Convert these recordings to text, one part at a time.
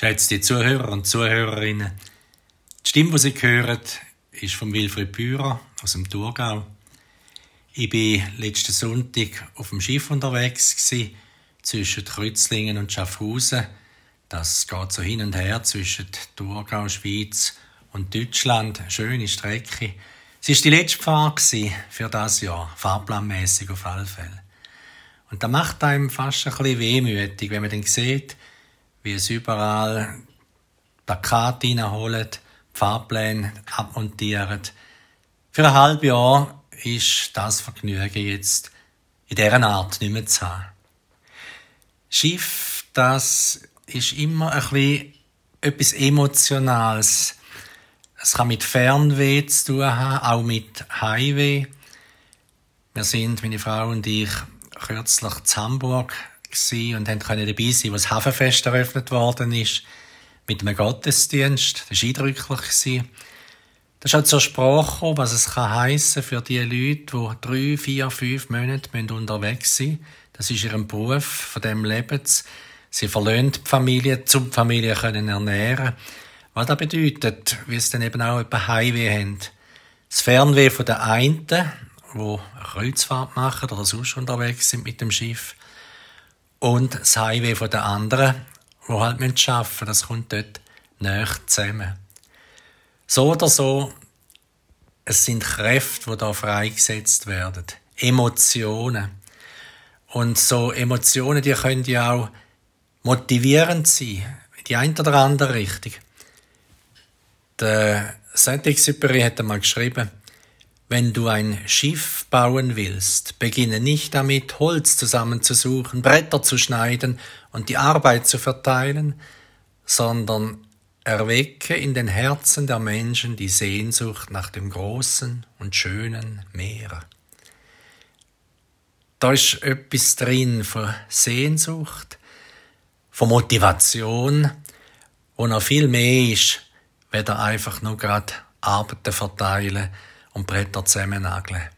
Geschätzte Zuhörer und Zuhörerinnen, die Stimme, die Sie hören, ist von Wilfried Bührer aus dem Thurgau. Ich war letzten Sonntag auf dem Schiff unterwegs zwischen Kreuzlingen und Schaffhausen. Das geht so hin und her zwischen Thurgau, Schweiz und Deutschland. Schöne Strecke. Es war die letzte Fahrt für das Jahr, fahrplanmäßig auf alle Fälle. Und da macht einem fast ein bisschen wehmütig, wenn man dann sieht, wie es überall Plakate reinholen, Fahrpläne abmontieren. Für ein halbes Jahr ist das Vergnügen jetzt in dieser Art nicht mehr zu haben. Schiff, das ist immer ein bisschen etwas Emotionales. Es kann mit Fernweh zu tun haben, auch mit Highway. Wir sind, meine Frau und ich, kürzlich in Hamburg und können dabei sein, das Hafenfest eröffnet worden ist, mit einem Gottesdienst. Das war eindrücklich. Das ist halt zur Sprache was es kann heissen für die Leute, die drei, vier, fünf Monate unterwegs sind. Das ist ihr Beruf, von dem leben sie. Sie verlöhnt die Familie, zum die Familie können ernähren. Was das bedeutet, wie es dann eben auch ein Heimweh haben. Das Fernweh von der einen, die eine Kreuzfahrt machen oder sonst unterwegs sind mit dem Schiff und das Highway von den anderen, die halt arbeiten müssen. Das kommt dort näher zusammen. So oder so, es sind Kräfte, die da freigesetzt werden. Emotionen. Und so Emotionen, die können ja auch motivierend sein. In die eine oder andere Richtung. Der Saint-Exupéry hat einmal geschrieben, wenn du ein Schiff bauen willst, beginne nicht damit, Holz zusammenzusuchen, Bretter zu schneiden und die Arbeit zu verteilen, sondern erwecke in den Herzen der Menschen die Sehnsucht nach dem großen und schönen Meer. Da ist etwas drin von Sehnsucht, von Motivation, wo noch viel mehr ist, weder einfach nur gerade Arbeiten verteilen, und Bretter zusammennageln.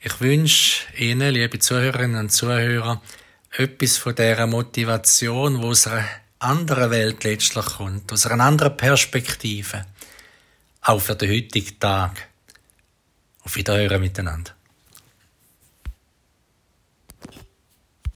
Ich wünsche Ihnen, liebe Zuhörerinnen und Zuhörer, etwas von dieser Motivation, wo aus einer anderen Welt letztlich kommt, aus einer anderen Perspektive, auch für den heutigen Tag. Auf Wiederhören miteinander.